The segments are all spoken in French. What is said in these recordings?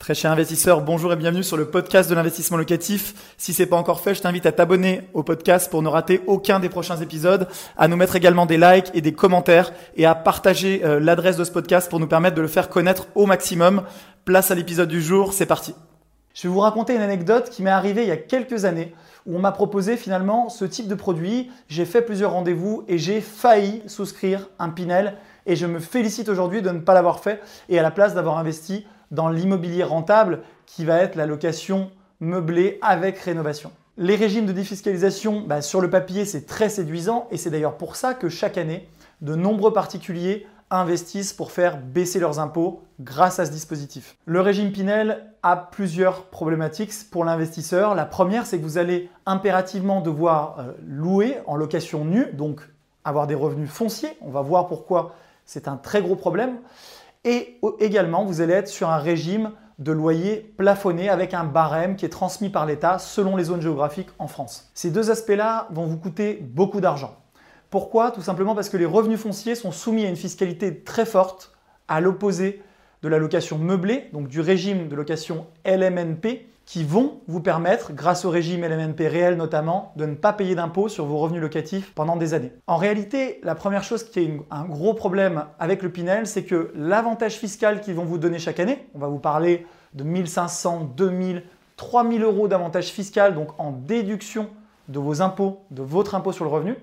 Très cher investisseur, bonjour et bienvenue sur le podcast de l'investissement locatif. Si c'est pas encore fait, je t'invite à t'abonner au podcast pour ne rater aucun des prochains épisodes, à nous mettre également des likes et des commentaires et à partager euh, l'adresse de ce podcast pour nous permettre de le faire connaître au maximum. Place à l'épisode du jour, c'est parti. Je vais vous raconter une anecdote qui m'est arrivée il y a quelques années où on m'a proposé finalement ce type de produit. J'ai fait plusieurs rendez-vous et j'ai failli souscrire un Pinel et je me félicite aujourd'hui de ne pas l'avoir fait et à la place d'avoir investi dans l'immobilier rentable qui va être la location meublée avec rénovation. Les régimes de défiscalisation, bah, sur le papier, c'est très séduisant et c'est d'ailleurs pour ça que chaque année, de nombreux particuliers investissent pour faire baisser leurs impôts grâce à ce dispositif. Le régime Pinel a plusieurs problématiques pour l'investisseur. La première, c'est que vous allez impérativement devoir euh, louer en location nue, donc avoir des revenus fonciers. On va voir pourquoi c'est un très gros problème. Et également, vous allez être sur un régime de loyer plafonné avec un barème qui est transmis par l'État selon les zones géographiques en France. Ces deux aspects-là vont vous coûter beaucoup d'argent. Pourquoi? Tout simplement parce que les revenus fonciers sont soumis à une fiscalité très forte, à l'opposé de la location meublée, donc du régime de location LMNP, qui vont vous permettre, grâce au régime LMNP réel notamment, de ne pas payer d'impôts sur vos revenus locatifs pendant des années. En réalité, la première chose qui est un gros problème avec le Pinel, c'est que l'avantage fiscal qu'ils vont vous donner chaque année, on va vous parler de 1500, 2000, 3000 euros d'avantage fiscal, donc en déduction de vos impôts, de votre impôt sur le revenu,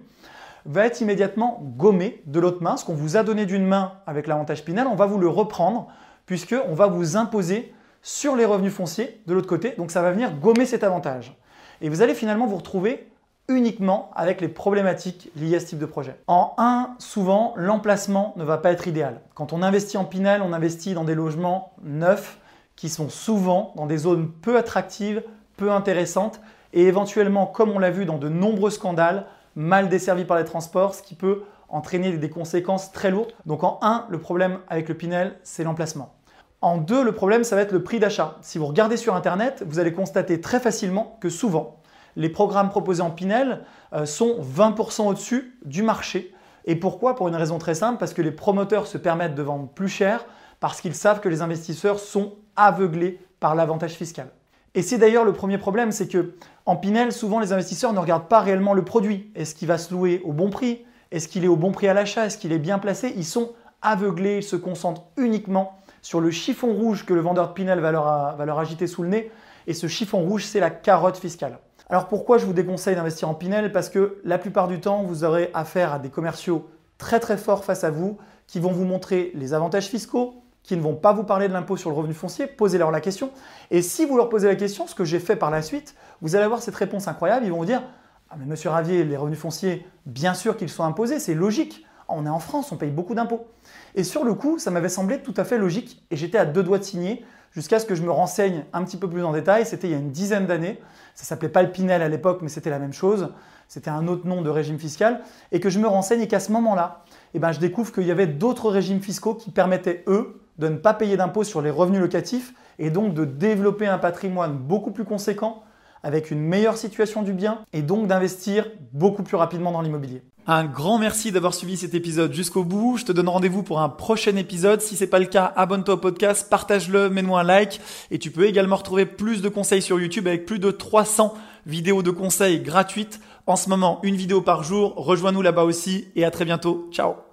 va être immédiatement gommé de l'autre main. Ce qu'on vous a donné d'une main avec l'avantage Pinel, on va vous le reprendre puisqu'on va vous imposer sur les revenus fonciers de l'autre côté. Donc ça va venir gommer cet avantage. Et vous allez finalement vous retrouver uniquement avec les problématiques liées à ce type de projet. En 1, souvent, l'emplacement ne va pas être idéal. Quand on investit en Pinel, on investit dans des logements neufs qui sont souvent dans des zones peu attractives, peu intéressantes et éventuellement, comme on l'a vu dans de nombreux scandales, mal desservis par les transports, ce qui peut entraîner des conséquences très lourdes. Donc en 1, le problème avec le Pinel, c'est l'emplacement. En deux, le problème, ça va être le prix d'achat. Si vous regardez sur Internet, vous allez constater très facilement que souvent, les programmes proposés en Pinel euh, sont 20% au-dessus du marché. Et pourquoi? Pour une raison très simple, parce que les promoteurs se permettent de vendre plus cher, parce qu'ils savent que les investisseurs sont aveuglés par l'avantage fiscal. Et c'est d'ailleurs le premier problème, c'est que en Pinel, souvent les investisseurs ne regardent pas réellement le produit. Est-ce qu'il va se louer au bon prix? Est-ce qu'il est au bon prix à l'achat? Est-ce qu'il est bien placé? Ils sont aveuglés, ils se concentrent uniquement sur le chiffon rouge que le vendeur de Pinel va leur, agiter sous le nez. Et ce chiffon rouge, c'est la carotte fiscale. Alors pourquoi je vous déconseille d'investir en Pinel? Parce que la plupart du temps, vous aurez affaire à des commerciaux très très forts face à vous qui vont vous montrer les avantages fiscaux, qui ne vont pas vous parler de l'impôt sur le revenu foncier. Posez-leur la question. Et si vous leur posez la question, ce que j'ai fait par la suite, vous allez avoir cette réponse incroyable. Ils vont vous dire Ah, mais monsieur Ravier, les revenus fonciers, bien sûr qu'ils sont imposés, c'est logique on est en France, on paye beaucoup d'impôts. Et sur le coup, ça m'avait semblé tout à fait logique et j'étais à deux doigts de signer jusqu'à ce que je me renseigne un petit peu plus en détail. C'était il y a une dizaine d'années. Ça s'appelait pas le Pinel à l'époque, mais c'était la même chose. C'était un autre nom de régime fiscal. Et que je me renseigne et qu'à ce moment-là, eh ben, je découvre qu'il y avait d'autres régimes fiscaux qui permettaient, eux, de ne pas payer d'impôts sur les revenus locatifs et donc de développer un patrimoine beaucoup plus conséquent avec une meilleure situation du bien et donc d'investir beaucoup plus rapidement dans l'immobilier. Un grand merci d'avoir suivi cet épisode jusqu'au bout. Je te donne rendez-vous pour un prochain épisode. Si c'est pas le cas, abonne-toi au podcast, partage-le, mets-moi un like. Et tu peux également retrouver plus de conseils sur YouTube avec plus de 300 vidéos de conseils gratuites. En ce moment, une vidéo par jour. Rejoins-nous là-bas aussi et à très bientôt. Ciao